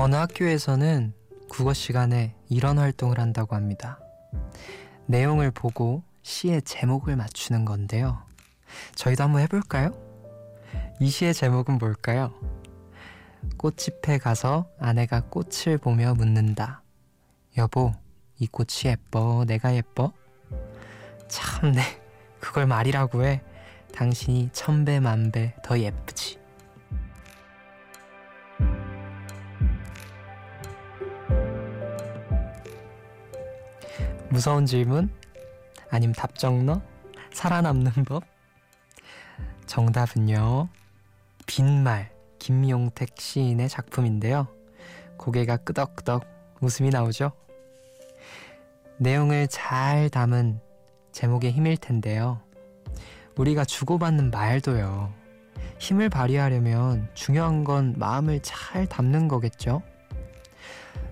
어느 학교에서는 국어 시간에 이런 활동을 한다고 합니다. 내용을 보고 시의 제목을 맞추는 건데요. 저희도 한번 해볼까요? 이 시의 제목은 뭘까요? 꽃집에 가서 아내가 꽃을 보며 묻는다. 여보, 이 꽃이 예뻐? 내가 예뻐? 참네, 그걸 말이라고 해. 당신이 천배 만배 더 예쁘지. 무서운 질문? 아님 답정너? 살아남는 법? 정답은요. 빈말 김용택 시인의 작품인데요. 고개가 끄덕끄덕 웃음이 나오죠. 내용을 잘 담은 제목의 힘일 텐데요. 우리가 주고받는 말도요. 힘을 발휘하려면 중요한 건 마음을 잘 담는 거겠죠?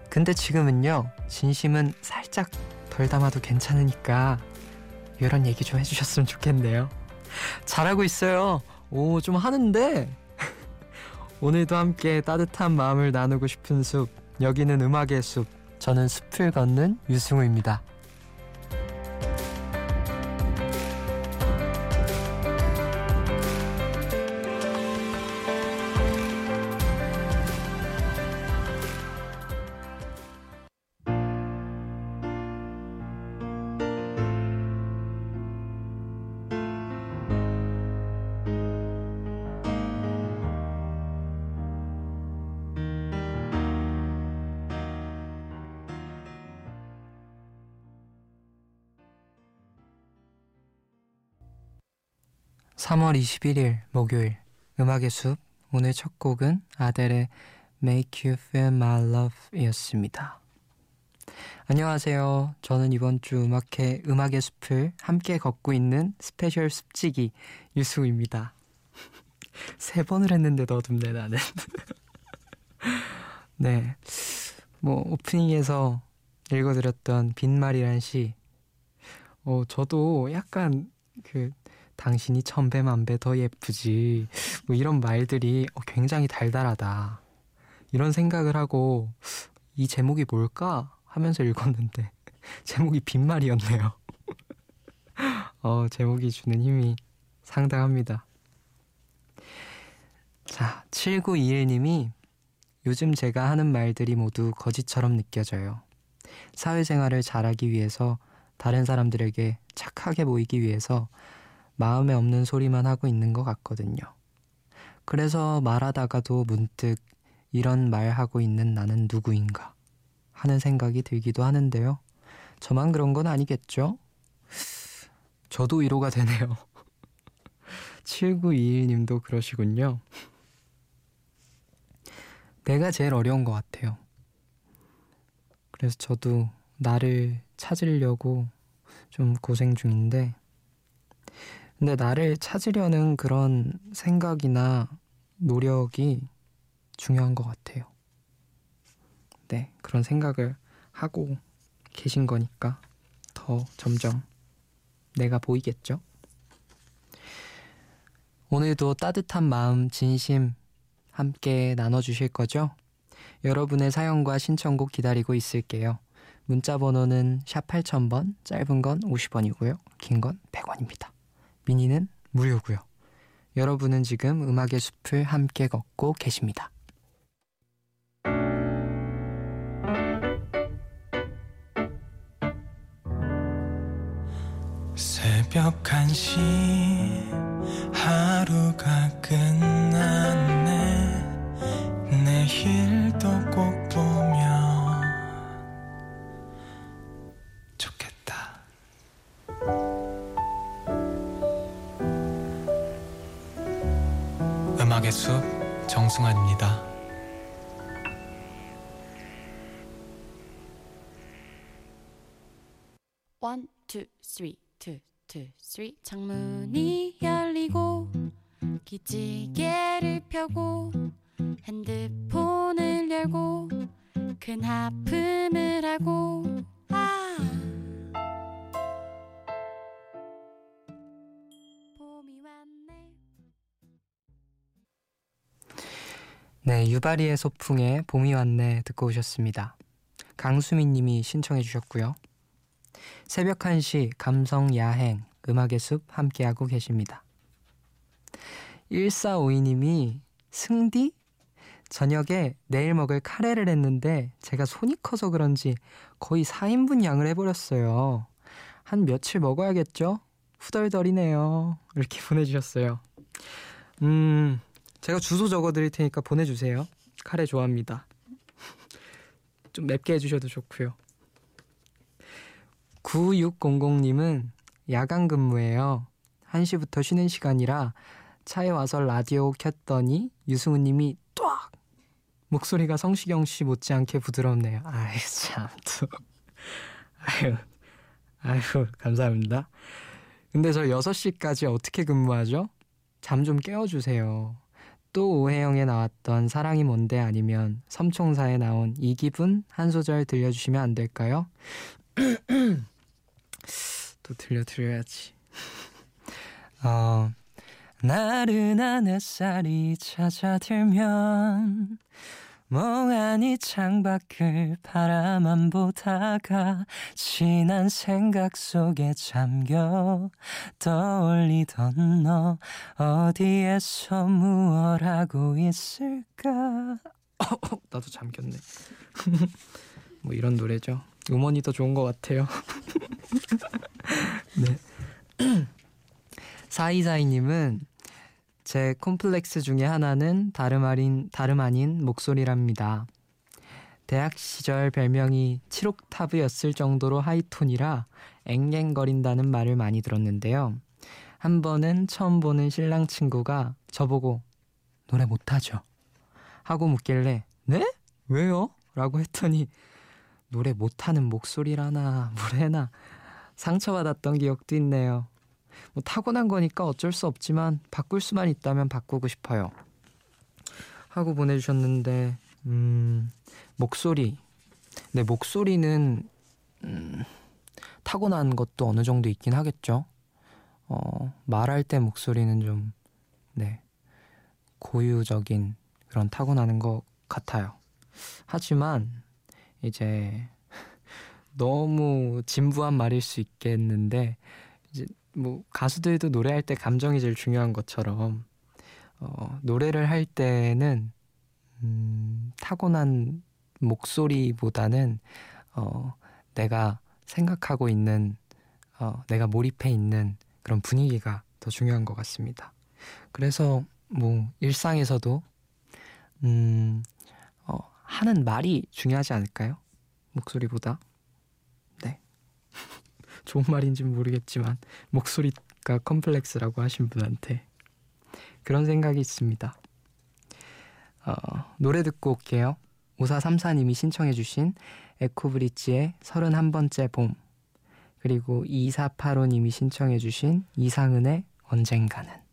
근데 지금은요, 진심은 살짝 덜 담아도 괜찮으니까 이런 얘기 좀 해주셨으면 좋겠네요. 잘하고 있어요. 오, 좀 하는데. 오늘도 함께 따뜻한 마음을 나누고 싶은 숲. 여기는 음악의 숲. 저는 숲을 걷는 유승우입니다. 3월 21일 목요일 음악의 숲 오늘 첫 곡은 아델의 Make You Feel My Love 이었습니다. 안녕하세요. 저는 이번 주 음악회 음악의 숲을 함께 걷고 있는 special 숲지기 유수입니다. 세 번을 했는데도 어둡네 나는. 네. 뭐 오프닝에서 읽어드렸던 빈말이란 시. 어 저도 약간 그 당신이 천배 만배 더 예쁘지. 뭐 이런 말들이 어, 굉장히 달달하다. 이런 생각을 하고 이 제목이 뭘까 하면서 읽었는데 제목이 빈말이었네요. 어, 제목이 주는 힘이 상당합니다. 자, 7921님이 요즘 제가 하는 말들이 모두 거짓처럼 느껴져요. 사회생활을 잘하기 위해서 다른 사람들에게 착하게 보이기 위해서 마음에 없는 소리만 하고 있는 것 같거든요. 그래서 말하다가도 문득 이런 말 하고 있는 나는 누구인가 하는 생각이 들기도 하는데요. 저만 그런 건 아니겠죠? 저도 위로가 되네요. 7921님도 그러시군요. 내가 제일 어려운 것 같아요. 그래서 저도 나를 찾으려고 좀 고생 중인데, 근데 나를 찾으려는 그런 생각이나 노력이 중요한 것 같아요. 네, 그런 생각을 하고 계신 거니까 더 점점 내가 보이겠죠? 오늘도 따뜻한 마음, 진심 함께 나눠주실 거죠? 여러분의 사연과 신청곡 기다리고 있을게요. 문자 번호는 샵 8000번, 짧은 건 50원이고요. 긴 건 100원입니다. 미니는 무료고요. 여러분은 지금 음악의 숲을 함께 걷고 계십니다. 새벽 1시 하루가 끝났 two, three, two, two, three. 창문이 열리고 기지개를 펴고 핸드폰을 열고 큰 하품을 하고 네, 네, 유바리의 소풍에 봄이 왔네 듣고 오셨습니다. 강수민 님이 신청해 주셨고요. 새벽 1시 감성 야행 음악의 숲 함께하고 계십니다. 1452님이 승디? 저녁에 내일 먹을 카레를 했는데 제가 손이 커서 그런지 거의 4인분 양을 해버렸어요. 한 며칠 먹어야겠죠? 후덜덜이네요. 이렇게 보내주셨어요. 음, 제가 주소 적어 드릴 테니까 보내주세요. 카레 좋아합니다. 좀 맵게 해주셔도 좋고요. 9600님은 야간 근무예요. 1시부터 쉬는 시간이라 차에 와서 라디오 켰더니 유승우 님이 ጧ 목소리가 성시경 씨 못지않게 부드럽네요. 아이 참 또. 아유 아유 감사합니다. 근데 저 6시까지 어떻게 근무하죠? 잠 좀 깨워주세요. 또 오해영에 나왔던 사랑이 뭔데 아니면 섬총사에 나온 이 기분 한 소절 들려주시면 안 될까요? 또 들려드려야지. 어, 나른한 햇살이 찾아들면 멍하니 창밖을 바라만 보다가 진한 생각 속에 잠겨 떠올리던 너 어디에서 무얼 하고 있을까? 나도 잠겼네. 뭐 이런 노래죠 음원이 더 좋은 것 같아요 네 사이사이님은 제 콤플렉스 중에 하나는 다름 아닌, 다름 아닌 목소리랍니다. 대학 시절 별명이 칠옥타브였을 정도로 하이톤이라 앵앵거린다는 말을 많이 들었는데요. 한 번은 처음 보는 신랑 친구가 저보고 노래 못하죠? 하고 묻길래 네? 왜요? 라고 했더니 노래 못하는 목소리라나 뭐래나 상처받았던 기억도 있네요. 뭐 타고난 거니까 어쩔 수 없지만 바꿀 수만 있다면 바꾸고 싶어요. 하고 보내주셨는데 음, 목소리 네 목소리는 음, 타고난 것도 어느 정도 있긴 하겠죠. 어, 말할 때 목소리는 좀 네, 고유적인 그런 타고나는 것 같아요. 하지만 이제 너무 진부한 말일 수 있겠는데 이제 뭐 가수들도 노래할 때 감정이 제일 중요한 것처럼 어, 노래를 할 때는 음, 타고난 목소리보다는 어, 내가 생각하고 있는 어, 내가 몰입해 있는 그런 분위기가 더 중요한 것 같습니다. 그래서 뭐 일상에서도 음, 어, 하는 말이 중요하지 않을까요? 목소리보다. 좋은 말인지는 모르겠지만 목소리가 컴플렉스라고 하신 분한테 그런 생각이 있습니다. 어, 노래 듣고 올게요. 5434님이 신청해 주신 에코브릿지의 31번째 봄 그리고 2485님이 신청해 주신 이상은의 언젠가는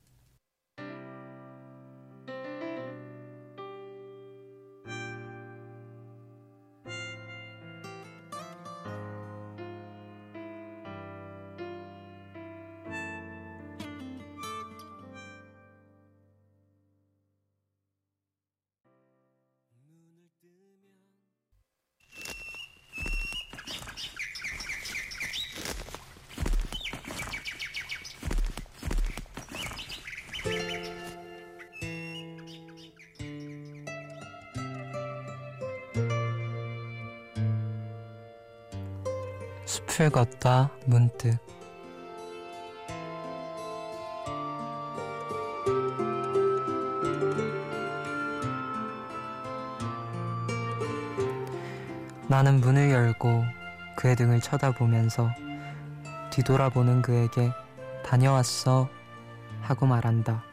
숲을 걷다 문득 나는 문을 열고 그의 등을 쳐다보면서 뒤돌아보는 그에게 다녀왔어 하고 말한다.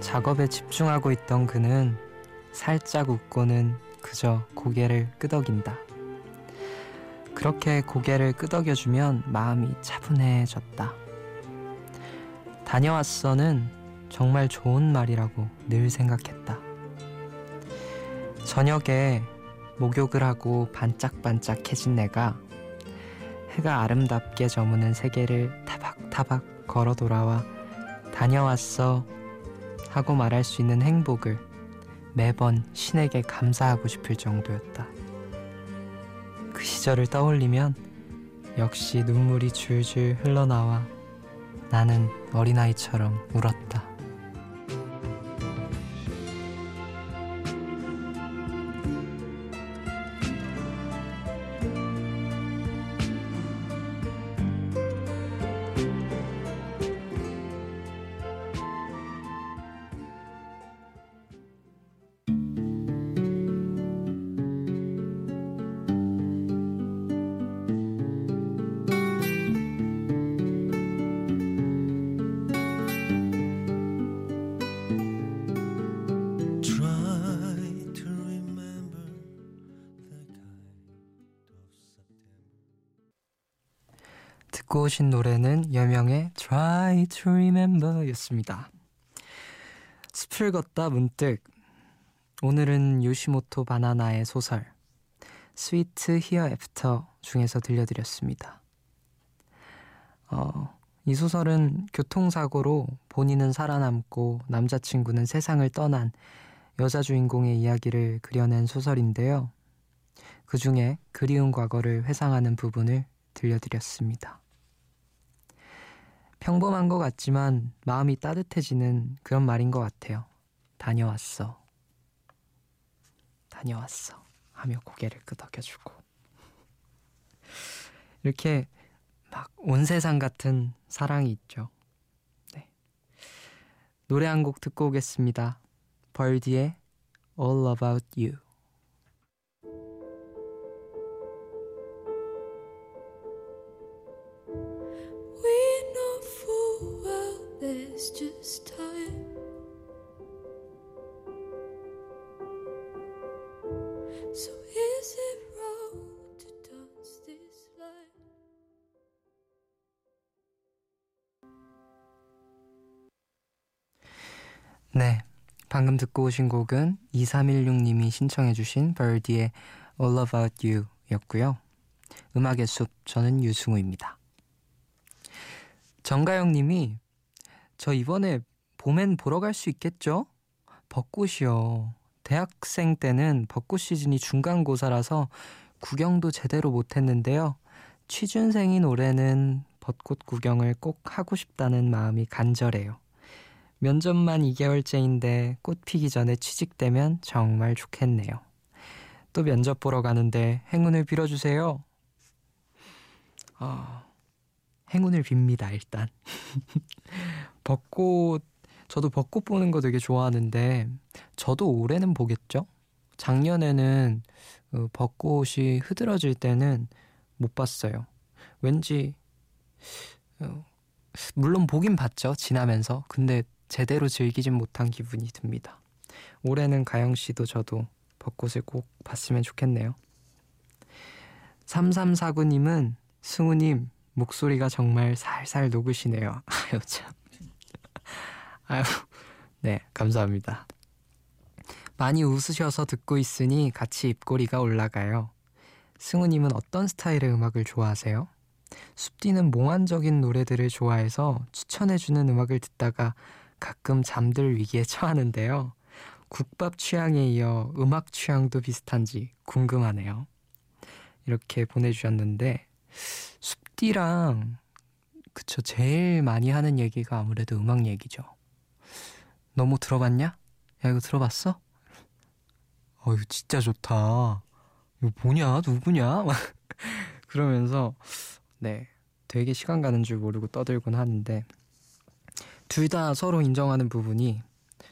작업에 집중하고 있던 그는 살짝 웃고는 그저 고개를 끄덕인다. 그렇게 고개를 끄덕여주면 마음이 차분해졌다. 다녀왔어는 정말 좋은 말이라고 늘 생각했다. 저녁에 목욕을 하고 반짝반짝해진 내가 해가 아름답게 저무는 세계를 타박타박 걸어 돌아와 다녀왔어 하고 말할 수 있는 행복을 매번 신에게 감사하고 싶을 정도였다. 그 시절을 떠올리면 역시 눈물이 줄줄 흘러나와 나는 어린아이처럼 울었다. 듣고 오신 노래는 여명의 Try to Remember 였습니다. 숲을 걷다 문득 오늘은 요시모토 바나나의 소설 Sweet Here After 중에서 들려드렸습니다. 어, 이 소설은 교통사고로 본인은 살아남고 남자친구는 세상을 떠난 여자 주인공의 이야기를 그려낸 소설인데요. 그 중에 그리운 과거를 회상하는 부분을 들려드렸습니다. 평범한 것 같지만 마음이 따뜻해지는 그런 말인 것 같아요. 다녀왔어. 다녀왔어. 하며 고개를 끄덕여주고. 이렇게 막 온 세상 같은 사랑이 있죠. 네. 노래 한 곡 듣고 오겠습니다. 벌디의 All About You. 네. 방금 듣고 오신 곡은 2316님이 신청해주신 벌디의 All About You 였고요. 음악의 숲, 저는 유승우입니다. 정가영 님이 저 이번에 봄엔 보러 갈 수 있겠죠? 벚꽃이요. 대학생 때는 벚꽃 시즌이 중간고사라서 구경도 제대로 못했는데요. 취준생인 올해는 벚꽃 구경을 꼭 하고 싶다는 마음이 간절해요. 면접만 2개월째인데 꽃 피기 전에 취직되면 정말 좋겠네요. 또 면접 보러 가는데 행운을 빌어주세요. 어, 행운을 빕니다, 일단. 벚꽃, 저도 벚꽃 보는 거 되게 좋아하는데, 저도 올해는 보겠죠? 작년에는 어, 벚꽃이 흐드러질 때는 못 봤어요. 왠지, 어, 물론 보긴 봤죠, 지나면서. 근데 제대로 즐기진 못한 기분이 듭니다. 올해는 가영 씨도 저도 벚꽃을 꼭 봤으면 좋겠네요. 3349님은 승우님 목소리가 정말 살살 녹으시네요. 아유 참. 아유 네 감사합니다. 많이 웃으셔서 듣고 있으니 같이 입꼬리가 올라가요. 승우님은 어떤 스타일의 음악을 좋아하세요? 숲디는 몽환적인 노래들을 좋아해서 추천해주는 음악을 듣다가 가끔 잠들 위기에 처하는데요. 국밥 취향에 이어 음악 취향도 비슷한지 궁금하네요. 이렇게 보내주셨는데 숲디랑 그쵸 제일 많이 하는 얘기가 아무래도 음악 얘기죠. 너무 들어봤냐? 야 이거 들어봤어? 어유 진짜 좋다. 이거 뭐냐 누구냐? 그러면서 네 되게 시간 가는 줄 모르고 떠들곤 하는데 둘 다 서로 인정하는 부분이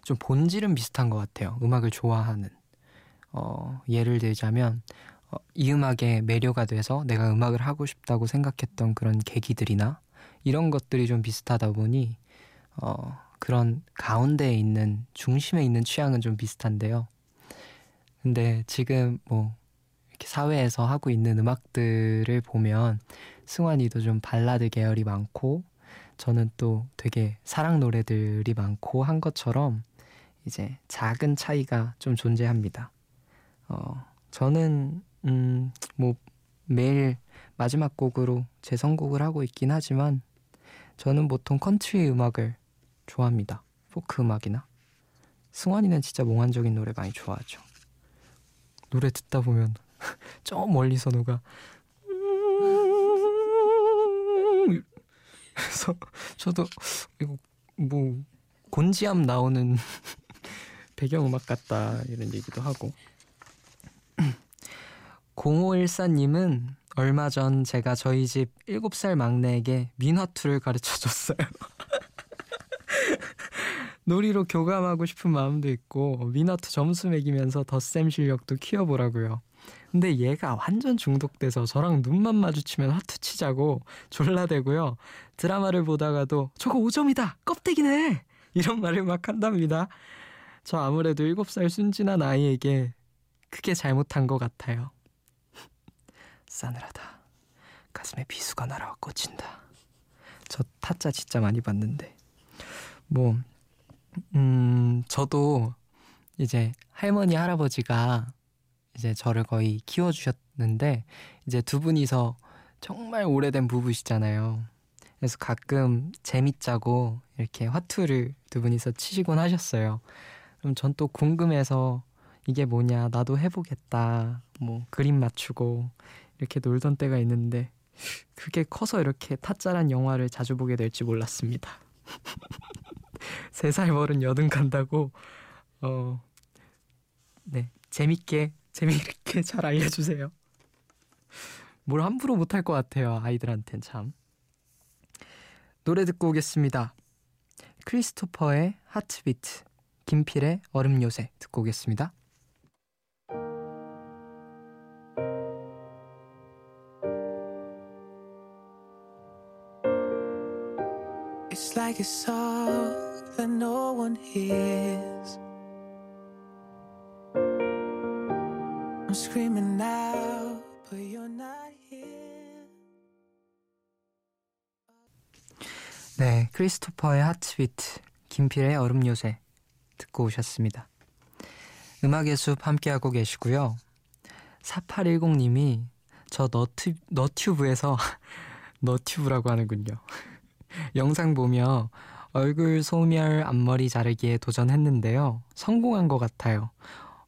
좀 본질은 비슷한 것 같아요. 음악을 좋아하는. 어, 예를 들자면 어, 이 음악에 매료가 돼서 내가 음악을 하고 싶다고 생각했던 그런 계기들이나 이런 것들이 좀 비슷하다 보니 어, 그런 가운데에 있는 중심에 있는 취향은 좀 비슷한데요. 근데 지금 뭐 이렇게 사회에서 하고 있는 음악들을 보면 승환이도 좀 발라드 계열이 많고 저는 또 되게 사랑 노래들이 많고 한 것처럼 이제 작은 차이가 좀 존재합니다. 어, 저는 음, 뭐 매일 마지막 곡으로 제 선곡을 하고 있긴 하지만 저는 보통 컨트리 음악을 좋아합니다. 포크 음악이나 승환이는 진짜 몽환적인 노래 많이 좋아하죠. 노래 듣다 보면 저 멀리서 누가 그래서 저도 이거 뭐 곤지암 나오는 배경음악 같다 이런 얘기도 하고 0514님은 얼마 전 제가 저희 집 7살 막내에게 민화투를 가르쳐 줬어요. 놀이로 교감하고 싶은 마음도 있고 민화투 점수 매기면서 덧셈 실력도 키워보라고요. 근데 얘가 완전 중독돼서 저랑 눈만 마주치면 화투 치자고 졸라대고요. 드라마를 보다가도 저거 5점이다! 껍데기네! 이런 말을 막 한답니다. 저 아무래도 7살 순진한 아이에게 크게 잘못한 것 같아요. 싸늘하다. 가슴에 비수가 날아와 꽂힌다. 저 타짜 진짜 많이 봤는데. 뭐, 음, 저도 이제 할머니, 할아버지가 이제 저를 거의 키워주셨는데, 이제 두 분이서 정말 오래된 부부시잖아요. 그래서 가끔 재밌자고 이렇게 화투를 두 분이서 치시곤 하셨어요. 그럼 전 또 궁금해서 이게 뭐냐, 나도 해보겠다. 뭐, 그림 맞추고 이렇게 놀던 때가 있는데, 그게 커서 이렇게 타짜란 영화를 자주 보게 될지 몰랐습니다. 세 살 버른 여든 간다고, 어, 네, 재밌게, 재미있게 잘 알려주세요. 뭘 함부로 못할 것 같아요, 아이들한텐 참. 노래 듣고 오겠습니다. 크리스토퍼의 하트비트, 김필의 얼음 요새 듣고 오겠습니다. It's like a song that no one hears. I'm screaming now, but you're not here. 네, 크리스토퍼의 하트비트, 김필의 얼음 요새 듣고 오셨습니다. 음악의 숲 함께하고 계시고요. 4810님이 저 너튜, 너튜브에서 너튜브라고 하는군요. 영상 보며 얼굴 소멸 앞머리 자르기에 도전했는데요. 성공한 것 같아요.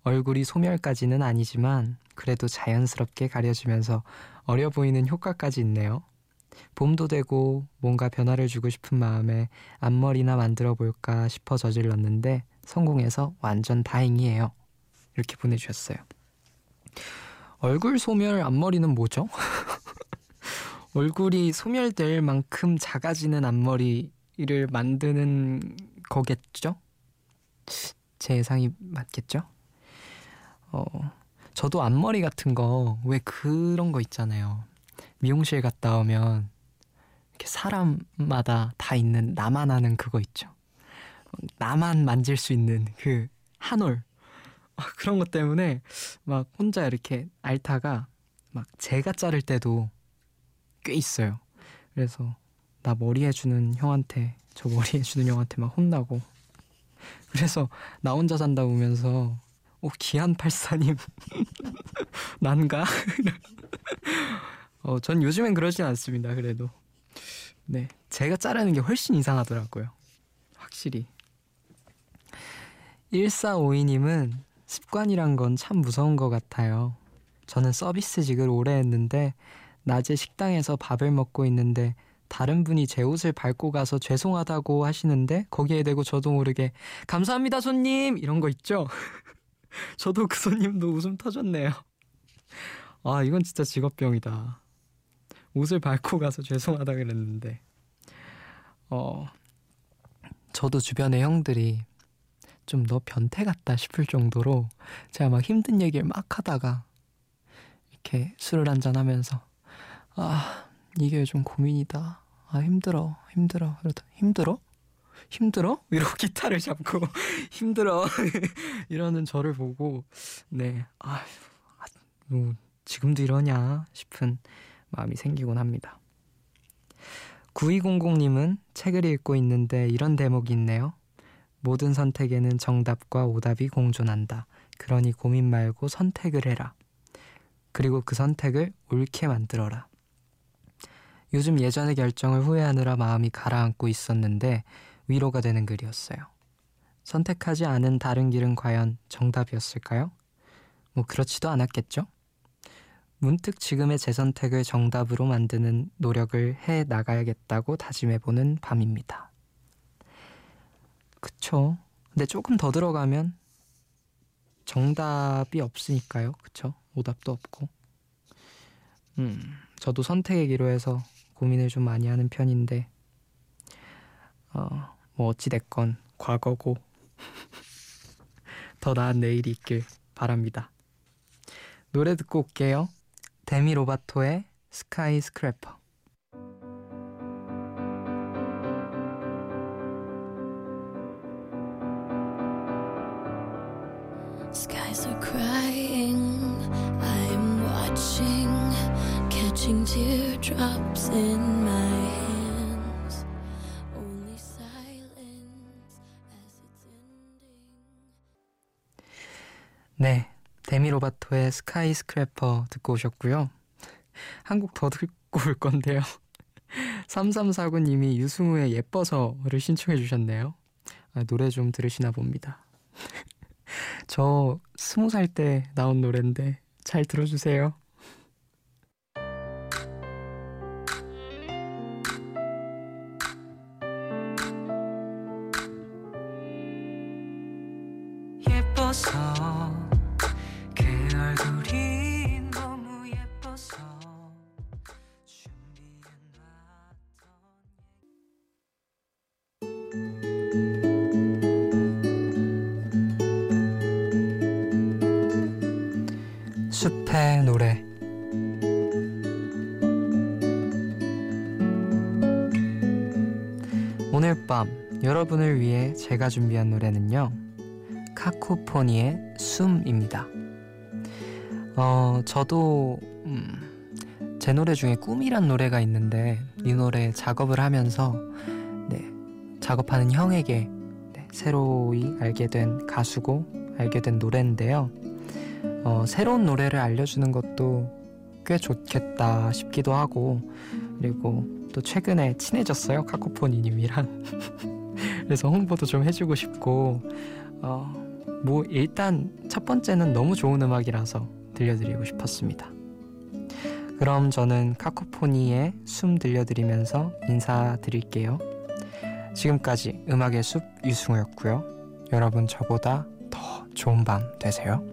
얼굴이 소멸까지는 아니지만 그래도 자연스럽게 가려지면서 어려 보이는 효과까지 있네요. 봄도 되고 뭔가 변화를 주고 싶은 마음에 앞머리나 만들어 볼까 싶어 저질렀는데 성공해서 완전 다행이에요. 이렇게 보내주셨어요. 얼굴 소멸 앞머리는 뭐죠? 얼굴이 소멸될 만큼 작아지는 앞머리를 만드는 거겠죠? 제 예상이 맞겠죠? 어, 저도 앞머리 같은 거 왜 그런 거 있잖아요. 미용실 갔다 오면 이렇게 사람마다 다 있는 나만 아는 그거 있죠. 나만 만질 수 있는 그 한올 아, 그런 것 때문에 막 혼자 이렇게 앓다가 막 제가 자를 때도 꽤 있어요. 그래서 나 머리 해주는 형한테 저 머리 해주는 형한테 막 혼나고 그래서 나 혼자 산다 보면서 오 기한 팔사님 난가? 어, 전 요즘엔 그러진 않습니다. 그래도 네 제가 자르는 게 훨씬 이상하더라고요. 확실히 1452님은 습관이란 건 참 무서운 것 같아요. 저는 서비스직을 오래 했는데 낮에 식당에서 밥을 먹고 있는데 다른 분이 제 옷을 밟고 가서 죄송하다고 하시는데 거기에 대고 저도 모르게 감사합니다 손님 이런 거 있죠? 저도 그 손님도 웃음 터졌네요. 아 이건 진짜 직업병이다. 옷을 밟고 가서 죄송하다 그랬는데 어 저도 주변의 형들이 좀 너 변태 같다 싶을 정도로 제가 막 힘든 얘기를 막 하다가 이렇게 술을 한잔 하면서 아 이게 좀 고민이다 아 힘들어 힘들어 그러다 힘들어? 힘들어? 이러고 기타를 잡고 힘들어 이러는 저를 보고 네 아휴 아, 뭐 지금도 이러냐 싶은 마음이 생기곤 합니다. 9200님은 책을 읽고 있는데 이런 대목이 있네요. 모든 선택에는 정답과 오답이 공존한다. 그러니 고민 말고 선택을 해라. 그리고 그 선택을 옳게 만들어라. 요즘 예전의 결정을 후회하느라 마음이 가라앉고 있었는데 위로가 되는 글이었어요. 선택하지 않은 다른 길은 과연 정답이었을까요? 뭐 그렇지도 않았겠죠? 문득 지금의 제 선택을 정답으로 만드는 노력을 해 나가야겠다고 다짐해보는 밤입니다. 그쵸. 근데 조금 더 들어가면 정답이 없으니까요. 그쵸? 오답도 없고. 음, 저도 선택의 기로에서 고민을 좀 많이 하는 편인데, 어, 뭐 어찌됐건 과거고, 더 나은 내일이 있길 바랍니다. 노래 듣고 올게요. 데미 로바토의 스카이 스크래퍼. 스카이 스크래퍼 듣고 오셨고요. 한곡더 듣고 올 건데요. 3349님이 유승우의 예뻐서를 신청해 주셨네요. 아, 노래 좀 들으시나 봅니다. 저 스무 살 때 나온 노래인데 잘 들어주세요. 오늘 밤 여러분을 위해 제가 준비한 노래는요 카코포니의 숨입니다. 어 저도 음, 제 노래 중에 꿈이란 노래가 있는데 이 노래 작업을 하면서 네 작업하는 형에게 네, 새로이 알게 된 가수고 알게 된 노래인데요. 어, 새로운 노래를 알려주는 것도 꽤 좋겠다 싶기도 하고 그리고 또 최근에 친해졌어요 카코포니님이랑 그래서 홍보도 좀 해주고 싶고 어, 뭐 일단 첫 번째는 너무 좋은 음악이라서 들려드리고 싶었습니다. 그럼 저는 카코포니의 숨 들려드리면서 인사드릴게요. 지금까지 음악의 숲 유승우였고요. 여러분 저보다 더 좋은 밤 되세요.